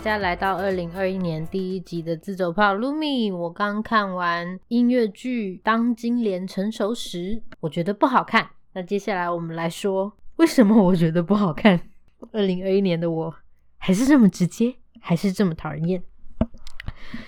大家来到二零二一年第一集的自走炮 Lumi。我刚看完音乐剧《当金莲成熟时》，我觉得不好看。那接下来我们来说，为什么我觉得不好看？二零二一年的我还是这么直接，还是这么讨人厌。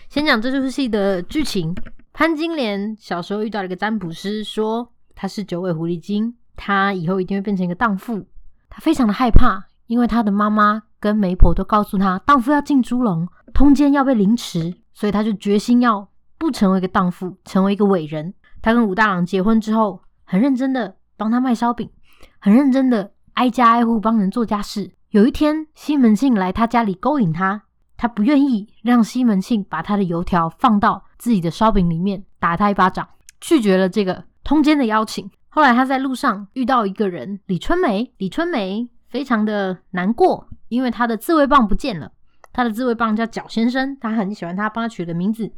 先讲这出戏的剧情：潘金莲小时候遇到了一个占卜师，说他是九尾狐狸精，他以后一定会变成一个荡妇。他非常的害怕，因为他的妈妈。跟媒婆都告诉他，荡妇要进猪笼，通奸要被凌迟，所以他就决心要不成为一个荡妇，成为一个伟人。他跟武大郎结婚之后，很认真的帮他卖烧饼，很认真的挨家挨户帮人做家事。有一天，西门庆来他家里勾引他，他不愿意让西门庆把他的油条放到自己的烧饼里面，打他一巴掌，拒绝了这个通奸的邀请。后来他在路上遇到一个人，李春梅，李春梅非常的难过。因为他的自慰棒不见了，他的自慰棒叫角先生，他很喜欢他帮他取的名字，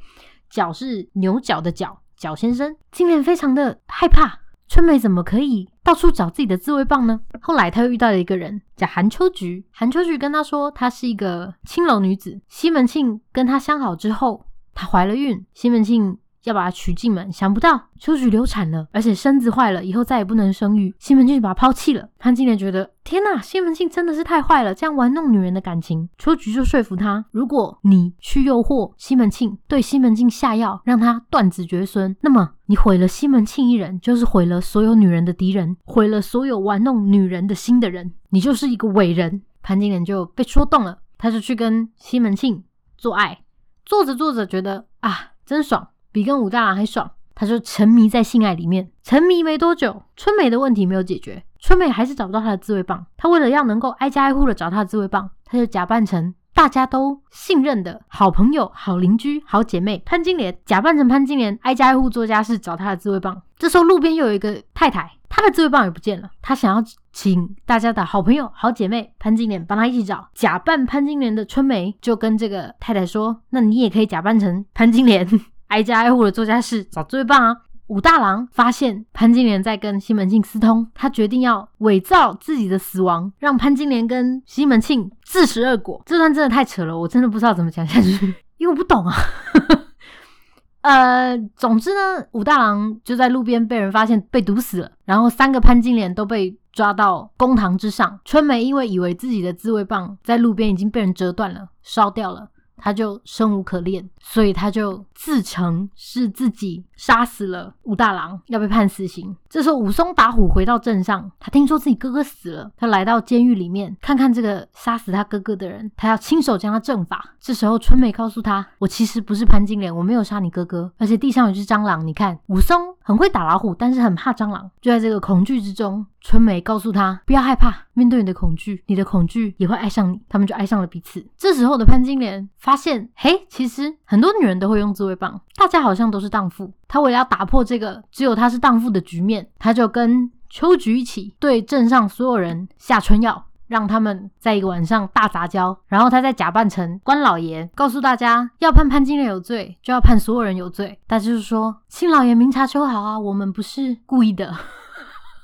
角是牛角的角，角先生。金莲非常的害怕，春梅怎么可以到处找自己的自慰棒呢？后来他又遇到了一个人，叫韩秋菊，韩秋菊跟他说，她是一个青楼女子。西门庆跟她相好之后，她怀了孕，西门庆。要把她娶进门，想不到秋菊流产了，而且身子坏了，以后再也不能生育。西门庆就把她抛弃了。潘金莲觉得天哪，西门庆真的是太坏了，这样玩弄女人的感情。秋菊就说服他，如果你去诱惑西门庆，对西门庆下药，让他断子绝孙，那么你毁了西门庆一人，就是毁了所有女人的敌人，毁了所有玩弄女人的心的人，你就是一个伟人。潘金莲就被说动了，他就去跟西门庆做爱，做着做着觉得啊，真爽。比跟武大郎还爽，他就沉迷在性爱里面。沉迷没多久，春美的问题没有解决，春美还是找不到他的自慰棒。他为了要能够挨家挨户的找他的自慰棒，他就假扮成大家都信任的好朋友、好邻居、好姐妹潘金莲，假扮成潘金莲挨家挨户做家事找他的自慰棒。这时候路边又有一个太太，她的自慰棒也不见了。她想要请大家的好朋友、好姐妹潘金莲帮她一起找。假扮潘金莲的春梅就跟这个太太说：“那你也可以假扮成潘金莲。”挨家挨户的做家事，找最棒啊！武大郎发现潘金莲在跟西门庆私通，他决定要伪造自己的死亡，让潘金莲跟西门庆自食恶果。这段真的太扯了，我真的不知道怎么讲下去，因为我不懂啊。呃，总之呢，武大郎就在路边被人发现被毒死了，然后三个潘金莲都被抓到公堂之上。春梅因为以为自己的自慰棒在路边已经被人折断了，烧掉了。他就生无可恋，所以他就自称是自己杀死了武大郎，要被判死刑。这时候武松打虎回到镇上，他听说自己哥哥死了，他来到监狱里面看看这个杀死他哥哥的人，他要亲手将他正法。这时候春梅告诉他：“我其实不是潘金莲，我没有杀你哥哥，而且地上有只蟑螂。你看，武松很会打老虎，但是很怕蟑螂。”就在这个恐惧之中，春梅告诉他：“不要害怕，面对你的恐惧，你的恐惧也会爱上你。”他们就爱上了彼此。这时候的潘金莲发现，嘿，其实很多女人都会用自慰棒，大家好像都是荡妇。她为了要打破这个只有她是荡妇的局面，她就跟秋菊一起对镇上所有人下春药，让他们在一个晚上大杂交。然后他再假扮成关老爷，告诉大家要判潘金莲有罪，就要判所有人有罪。大家就是说，新老爷明察秋毫啊，我们不是故意的。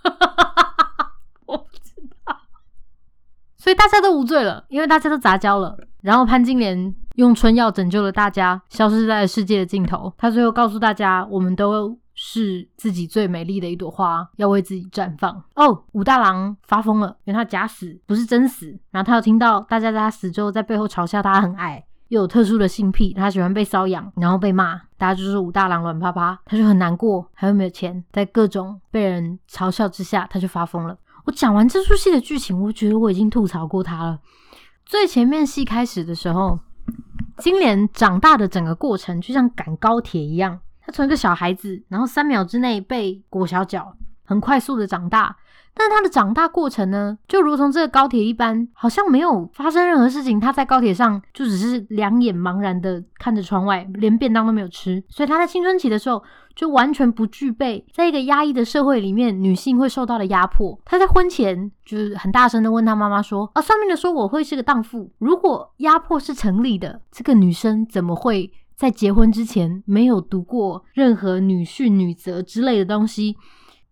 我不知道，所以大家都无罪了，因为大家都杂交了。然后潘金莲用春药拯救了大家，消失在了世界的尽头。他最后告诉大家，我们都是自己最美丽的一朵花，要为自己绽放。哦，武大郎发疯了，因为他假死不是真死。然后他又听到大家在他死之后在背后嘲笑他很矮，又有特殊的性癖，他喜欢被搔痒，然后被骂，大家就说武大郎软趴趴，他就很难过，他又没有钱，在各种被人嘲笑之下，他就发疯了。我讲完这出戏的剧情，我觉得我已经吐槽过他了。最前面戏开始的时候，金莲长大的整个过程就像赶高铁一样，从一个小孩子，然后三秒之内被裹小脚，很快速的长大。但是他的长大过程呢，就如同这个高铁一般，好像没有发生任何事情。他在高铁上就只是两眼茫然的看着窗外，连便当都没有吃。所以他在青春期的时候，就完全不具备在一个压抑的社会里面女性会受到的压迫。他在婚前就是很大声的问他妈妈说：“啊，算命的说我会是个荡妇。如果压迫是成立的，这个女生怎么会在结婚之前没有读过任何女训、女则之类的东西？”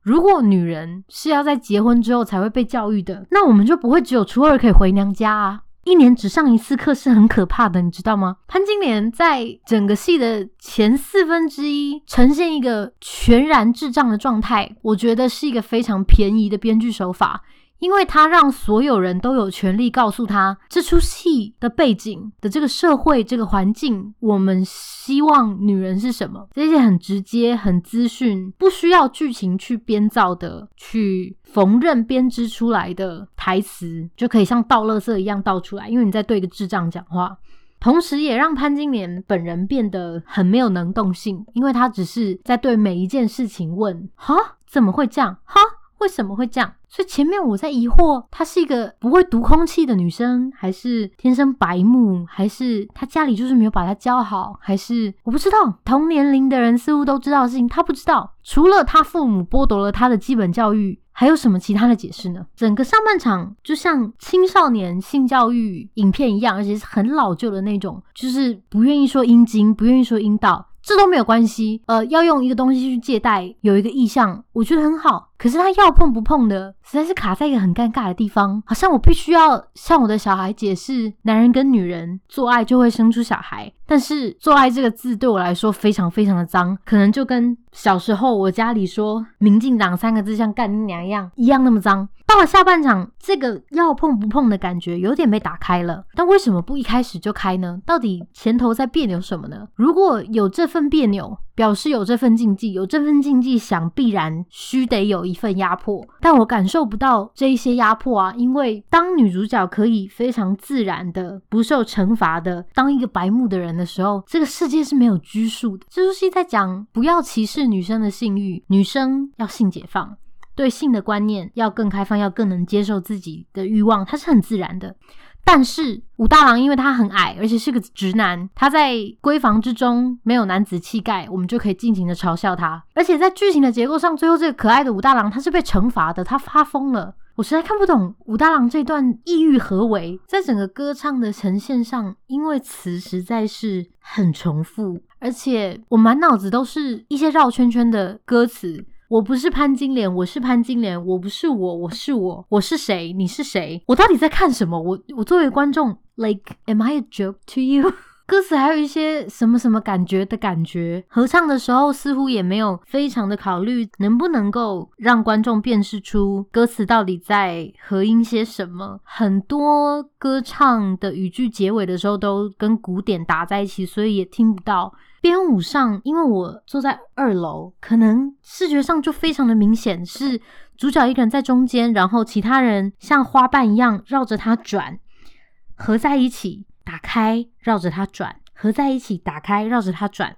如果女人是要在结婚之后才会被教育的，那我们就不会只有初二可以回娘家啊！一年只上一次课是很可怕的，你知道吗？潘金莲在整个戏的前四分之一呈现一个全然智障的状态，我觉得是一个非常便宜的编剧手法。因为他让所有人都有权利告诉他这出戏的背景的这个社会这个环境，我们希望女人是什么？这些很直接、很资讯，不需要剧情去编造的、去缝纫编织出来的台词，就可以像倒垃圾一样倒出来。因为你在对一个智障讲话，同时也让潘金莲本人变得很没有能动性，因为他只是在对每一件事情问：哈，怎么会这样？哈？为什么会这样？所以前面我在疑惑，她是一个不会读空气的女生，还是天生白目，还是她家里就是没有把她教好，还是我不知道。同年龄的人似乎都知道的事情，她不知道。除了她父母剥夺了她的基本教育，还有什么其他的解释呢？整个上半场就像青少年性教育影片一样，而且是很老旧的那种，就是不愿意说阴茎，不愿意说阴道。这都没有关系，呃，要用一个东西去借贷，有一个意向，我觉得很好。可是他要碰不碰的，实在是卡在一个很尴尬的地方，好像我必须要向我的小孩解释，男人跟女人做爱就会生出小孩。但是“做爱”这个字对我来说非常非常的脏，可能就跟小时候我家里说“民进党”三个字像干娘一样，一样那么脏。到了下半场，这个要碰不碰的感觉有点被打开了，但为什么不一开始就开呢？到底前头在别扭什么呢？如果有这份别扭，表示有这份禁忌，有这份禁忌，想必然须得有一份压迫，但我感受不到这一些压迫啊，因为当女主角可以非常自然的、不受惩罚的当一个白目的人的时候，这个世界是没有拘束的。这出戏在讲不要歧视女生的性欲，女生要性解放。对性的观念要更开放，要更能接受自己的欲望，它是很自然的。但是武大郎因为他很矮，而且是个直男，他在闺房之中没有男子气概，我们就可以尽情的嘲笑他。而且在剧情的结构上，最后这个可爱的武大郎他是被惩罚的，他发疯了。我实在看不懂武大郎这段意欲何为。在整个歌唱的呈现上，因为词实在是很重复，而且我满脑子都是一些绕圈圈的歌词。我不是潘金莲，我是潘金莲。我不是我，我是我。我是谁？你是谁？我到底在看什么？我我作为观众，like am I a joke to you？歌词还有一些什么什么感觉的感觉，合唱的时候似乎也没有非常的考虑能不能够让观众辨识出歌词到底在合音些什么。很多歌唱的语句结尾的时候都跟鼓点打在一起，所以也听不到。编舞上，因为我坐在二楼，可能视觉上就非常的明显，是主角一个人在中间，然后其他人像花瓣一样绕着他转，合在一起，打开，绕着他转，合在一起，打开，绕着他转。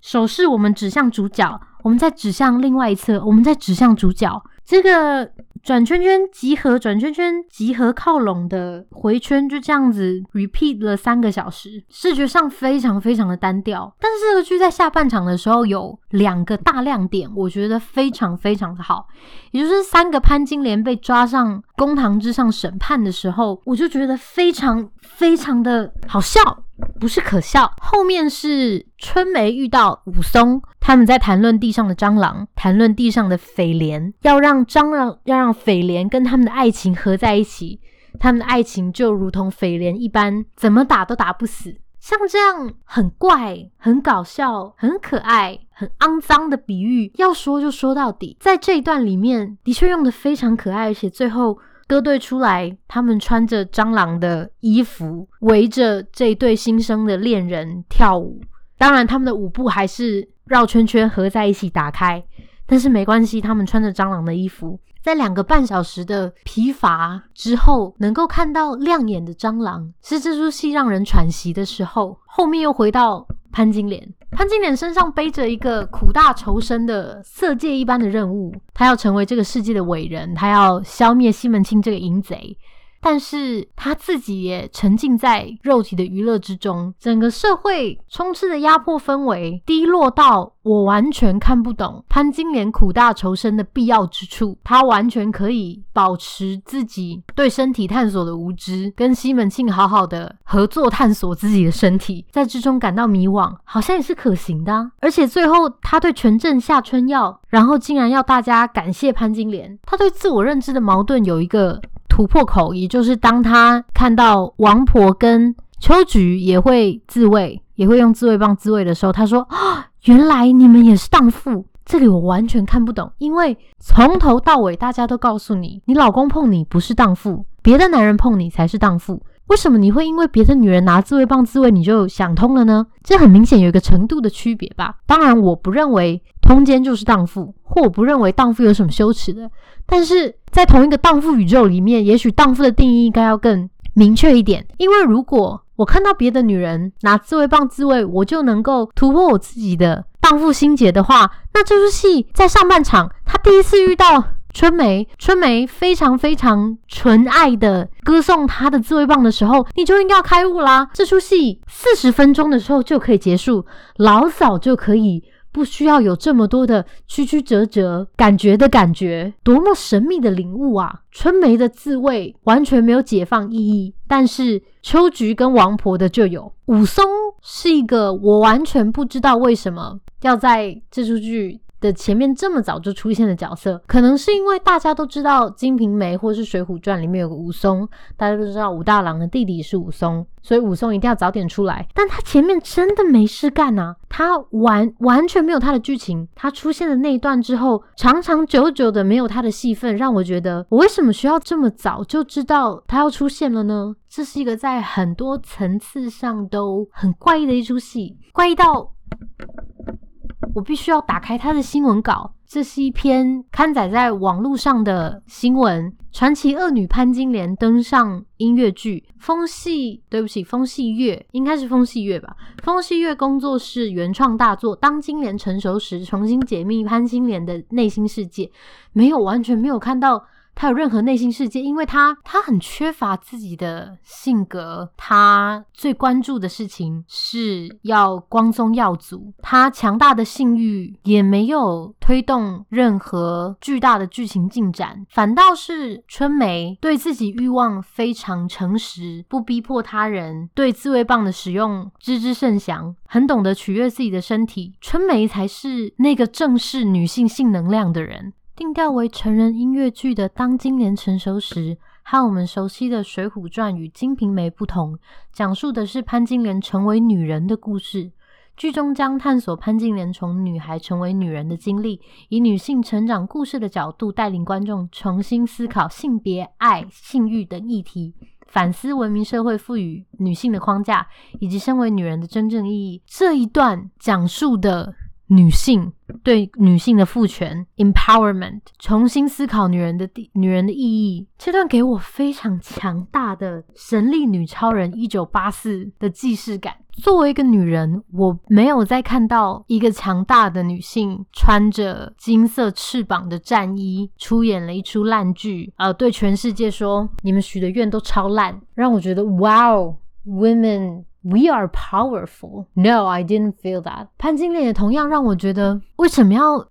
手势我们指向主角，我们再指向另外一侧，我们再指向主角。这个。转圈圈集合，转圈圈集合，靠拢的回圈就这样子 repeat 了三个小时，视觉上非常非常的单调。但是这个剧在下半场的时候有两个大亮点，我觉得非常非常的好，也就是三个潘金莲被抓上公堂之上审判的时候，我就觉得非常非常的好笑。不是可笑，后面是春梅遇到武松，他们在谈论地上的蟑螂，谈论地上的匪莲，要让蟑螂，要让匪莲跟他们的爱情合在一起，他们的爱情就如同匪莲一般，怎么打都打不死。像这样很怪、很搞笑、很可爱、很肮脏的比喻，要说就说到底，在这一段里面的确用得非常可爱，而且最后。歌队出来，他们穿着蟑螂的衣服，围着这一对新生的恋人跳舞。当然，他们的舞步还是绕圈圈合在一起打开，但是没关系，他们穿着蟑螂的衣服，在两个半小时的疲乏之后，能够看到亮眼的蟑螂，是这出戏让人喘息的时候。后面又回到潘金莲。潘金莲身上背着一个苦大仇深的色戒一般的任务，她要成为这个世界的伟人，她要消灭西门庆这个淫贼。但是他自己也沉浸在肉体的娱乐之中，整个社会充斥的压迫氛围低落到我完全看不懂潘金莲苦大仇深的必要之处。他完全可以保持自己对身体探索的无知，跟西门庆好好的合作探索自己的身体，在之中感到迷惘，好像也是可行的。而且最后他对全镇下春药，然后竟然要大家感谢潘金莲。他对自我认知的矛盾有一个。突破口，也就是当他看到王婆跟秋菊也会自慰，也会用自慰棒自慰的时候，他说：“啊，原来你们也是荡妇。”这里我完全看不懂，因为从头到尾大家都告诉你，你老公碰你不是荡妇，别的男人碰你才是荡妇。为什么你会因为别的女人拿自慰棒自慰你就想通了呢？这很明显有一个程度的区别吧。当然，我不认为通奸就是荡妇，或我不认为荡妇有什么羞耻的。但是在同一个荡妇宇宙里面，也许荡妇的定义应该要更明确一点。因为如果我看到别的女人拿自慰棒自慰，我就能够突破我自己的荡妇心结的话，那这出戏在上半场，他第一次遇到。春梅，春梅非常非常纯爱的歌颂她的自慰棒的时候，你就应该要开悟啦。这出戏四十分钟的时候就可以结束，老早就可以不需要有这么多的曲曲折折感觉的感觉，多么神秘的领悟啊！春梅的自慰完全没有解放意义，但是秋菊跟王婆的就有。武松是一个我完全不知道为什么要在这出剧。的前面这么早就出现的角色，可能是因为大家都知道《金瓶梅》或是《水浒传》里面有个武松，大家都知道武大郎的弟弟是武松，所以武松一定要早点出来。但他前面真的没事干啊，他完完全没有他的剧情。他出现的那一段之后，长长久久的没有他的戏份，让我觉得我为什么需要这么早就知道他要出现了呢？这是一个在很多层次上都很怪异的一出戏，怪异到。我必须要打开他的新闻稿，这是一篇刊载在网络上的新闻。传奇恶女潘金莲登上音乐剧《风细》，对不起，《风细月》应该是《风细月》吧，《风细月》工作室原创大作。当金莲成熟时，重新解密潘金莲的内心世界，没有，完全没有看到。他有任何内心世界，因为他他很缺乏自己的性格，他最关注的事情是要光宗耀祖，他强大的性欲也没有推动任何巨大的剧情进展，反倒是春梅对自己欲望非常诚实，不逼迫他人，对自慰棒的使用知之甚详，很懂得取悦自己的身体，春梅才是那个正视女性性能量的人。定调为成人音乐剧的《当金莲成熟时》，和我们熟悉的《水浒传》与《金瓶梅》不同，讲述的是潘金莲成为女人的故事。剧中将探索潘金莲从女孩成为女人的经历，以女性成长故事的角度，带领观众重新思考性别、爱、性欲等议题，反思文明社会赋予女性的框架，以及身为女人的真正意义。这一段讲述的。女性对女性的赋权 （empowerment），重新思考女人的地、女人的意义。这段给我非常强大的《神力女超人一九八四》的既视感。作为一个女人，我没有再看到一个强大的女性穿着金色翅膀的战衣出演了一出烂剧，呃，对全世界说你们许的愿都超烂，让我觉得哇哦，women。We are powerful. No, I didn't feel that. 潘金莲也同样让我觉得，为什么要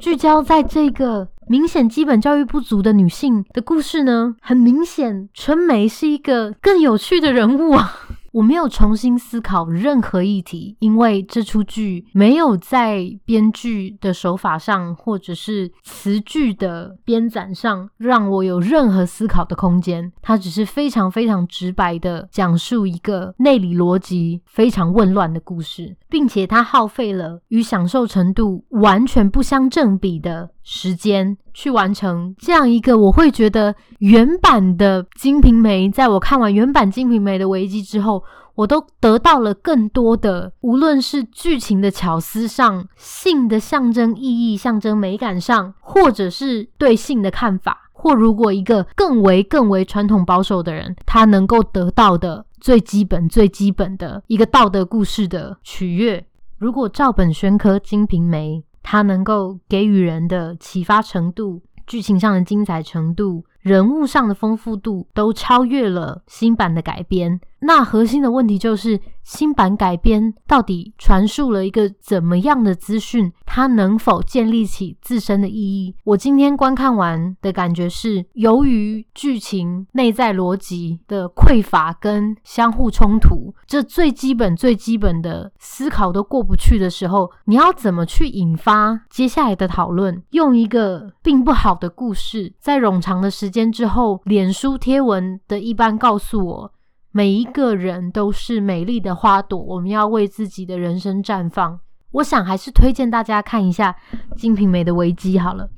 聚焦在这个明显基本教育不足的女性的故事呢？很明显，春梅是一个更有趣的人物啊。我没有重新思考任何议题，因为这出剧没有在编剧的手法上，或者是词句的编纂上，让我有任何思考的空间。它只是非常非常直白的讲述一个内里逻辑非常混乱的故事，并且它耗费了与享受程度完全不相正比的时间去完成这样一个，我会觉得原版的《金瓶梅》，在我看完原版《金瓶梅》的危机之后，我都得到了更多的，无论是剧情的巧思上、性的象征意义、象征美感上，或者是对性的看法，或如果一个更为更为传统保守的人，他能够得到的最基本、最基本的一个道德故事的取悦，如果照本宣科，《金瓶梅》。它能够给予人的启发程度、剧情上的精彩程度、人物上的丰富度，都超越了新版的改编。那核心的问题就是新版改编到底传述了一个怎么样的资讯？它能否建立起自身的意义？我今天观看完的感觉是，由于剧情内在逻辑的匮乏跟相互冲突，这最基本、最基本的思考都过不去的时候，你要怎么去引发接下来的讨论？用一个并不好的故事，在冗长的时间之后，脸书贴文的一般告诉我。每一个人都是美丽的花朵，我们要为自己的人生绽放。我想还是推荐大家看一下《金瓶梅的危机》好了，《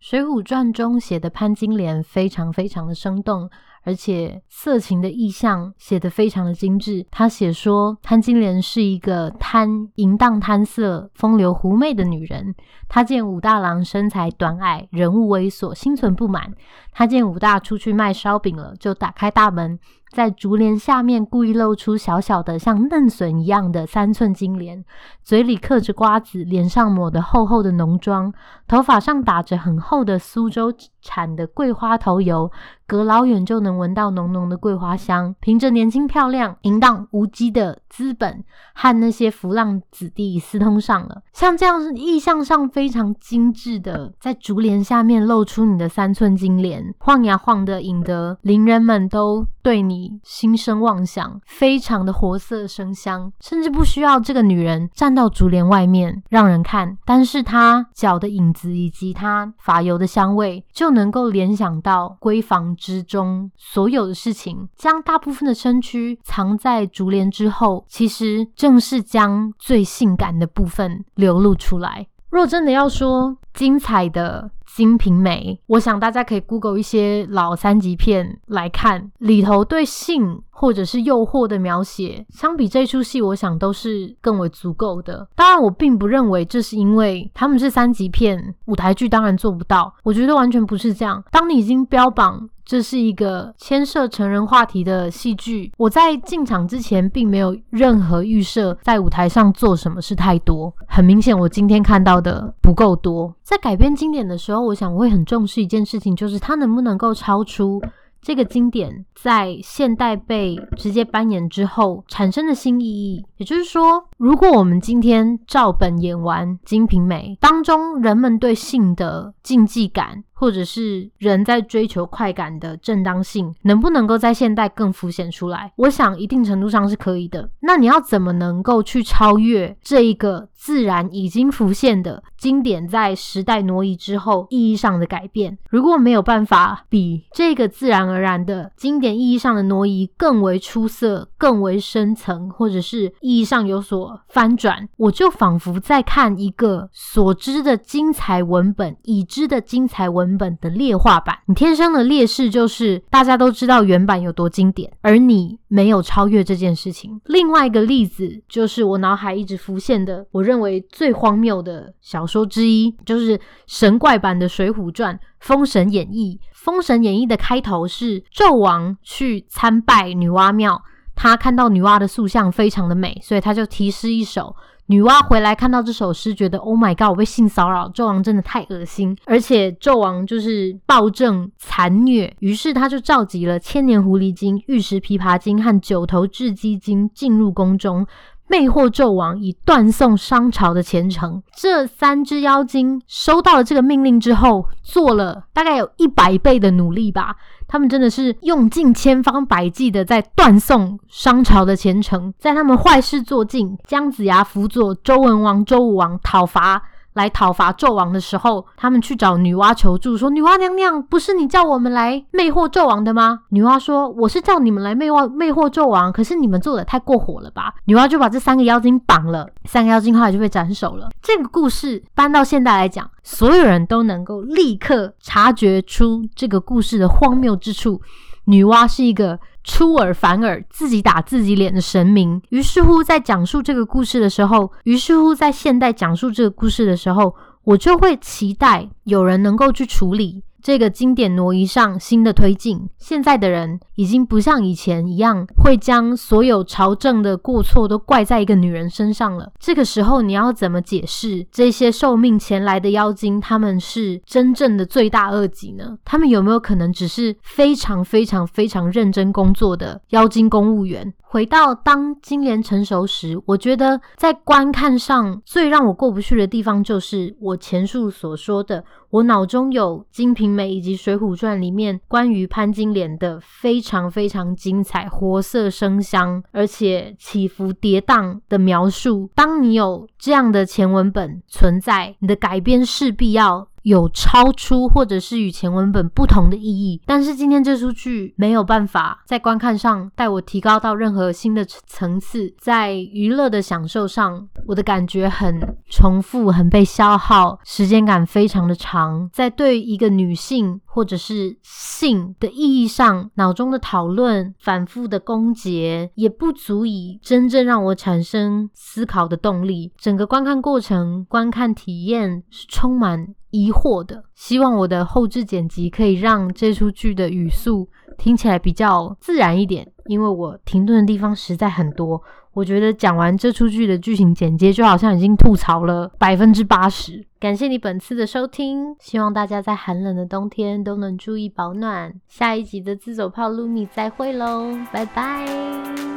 水浒传》中写的潘金莲非常非常的生动。而且色情的意象写得非常的精致。他写说，潘金莲是一个贪淫荡、贪色、风流狐媚的女人。她见武大郎身材短矮，人物猥琐，心存不满。她见武大出去卖烧饼了，就打开大门，在竹帘下面故意露出小小的像嫩笋一样的三寸金莲，嘴里嗑着瓜子，脸上抹的厚厚的浓妆，头发上打着很厚的苏州产的桂花头油。隔老远就能闻到浓浓的桂花香，凭着年轻漂亮、淫荡无羁的资本，和那些浮浪子弟私通上了。像这样意象上非常精致的，在竹帘下面露出你的三寸金莲，晃呀晃的，引得邻人们都对你心生妄想，非常的活色生香，甚至不需要这个女人站到竹帘外面让人看，但是她脚的影子以及她发油的香味，就能够联想到闺房之中所有的事情，将大部分的身躯藏在竹帘之后，其实正是将最性感的部分流露出来。若真的要说精彩的《金瓶梅》，我想大家可以 Google 一些老三级片来看，里头对性或者是诱惑的描写，相比这出戏，我想都是更为足够的。当然，我并不认为这是因为他们是三级片，舞台剧当然做不到。我觉得完全不是这样。当你已经标榜，这是一个牵涉成人话题的戏剧。我在进场之前并没有任何预设，在舞台上做什么事太多。很明显，我今天看到的不够多。在改编经典的时候，我想我会很重视一件事情，就是它能不能够超出。这个经典在现代被直接搬演之后产生的新意义，也就是说，如果我们今天照本演完《金瓶梅》当中人们对性的禁忌感，或者是人在追求快感的正当性，能不能够在现代更浮显出来？我想一定程度上是可以的。那你要怎么能够去超越这一个自然已经浮现的经典，在时代挪移之后意义上的改变？如果没有办法比这个自然而然的经典意义上的挪移更为出色、更为深层，或者是意义上有所翻转，我就仿佛在看一个所知的精彩文本，已知的精彩文原。本的劣化版，你天生的劣势就是大家都知道原版有多经典，而你没有超越这件事情。另外一个例子就是我脑海一直浮现的，我认为最荒谬的小说之一，就是神怪版的《水浒传》《封神演义》。《封神演义》的开头是纣王去参拜女娲庙，他看到女娲的塑像非常的美，所以他就题诗一首。女娲回来看到这首诗，觉得 Oh my God，我被性骚扰，纣王真的太恶心，而且纣王就是暴政残虐，于是他就召集了千年狐狸精、玉石琵琶精和九头雉鸡精进入宫中。魅惑纣王，以断送商朝的前程。这三只妖精收到了这个命令之后，做了大概有一百倍的努力吧。他们真的是用尽千方百计的在断送商朝的前程。在他们坏事做尽，姜子牙辅佐周文王、周武王讨伐。来讨伐纣王的时候，他们去找女娲求助，说：“女娲娘娘，不是你叫我们来魅惑纣王的吗？”女娲说：“我是叫你们来魅惑魅惑纣王，可是你们做的太过火了吧？”女娲就把这三个妖精绑了，三个妖精后来就被斩首了。这个故事搬到现代来讲，所有人都能够立刻察觉出这个故事的荒谬之处。女娲是一个出尔反尔、自己打自己脸的神明。于是乎，在讲述这个故事的时候，于是乎在现代讲述这个故事的时候，我就会期待有人能够去处理这个经典挪移上新的推进。现在的人已经不像以前一样会将所有朝政的过错都怪在一个女人身上了。这个时候，你要怎么解释这些受命前来的妖精，他们是真正的罪大恶极呢？他们有没有可能只是非常非常非常认真工作的妖精公务员？回到当金莲成熟时，我觉得在观看上最让我过不去的地方，就是我前述所说的，我脑中有《金瓶梅》以及《水浒传》里面关于潘金莲的非常非常精彩、活色生香，而且起伏跌宕的描述。当你有这样的前文本存在，你的改编势必要有超出或者是与前文本不同的意义，但是今天这出剧没有办法在观看上带我提高到任何新的层次，在娱乐的享受上，我的感觉很重复，很被消耗，时间感非常的长，在对一个女性或者是性的意义上，脑中的讨论反复的攻訐，也不足以真正让我产生思考的动力。整个观看过程，观看体验是充满疑惑的，希望我的后置剪辑可以让这出剧的语速听起来比较自然一点，因为我停顿的地方实在很多。我觉得讲完这出剧的剧情简介，就好像已经吐槽了百分之八十。感谢你本次的收听，希望大家在寒冷的冬天都能注意保暖。下一集的自走炮露米再会喽，拜拜。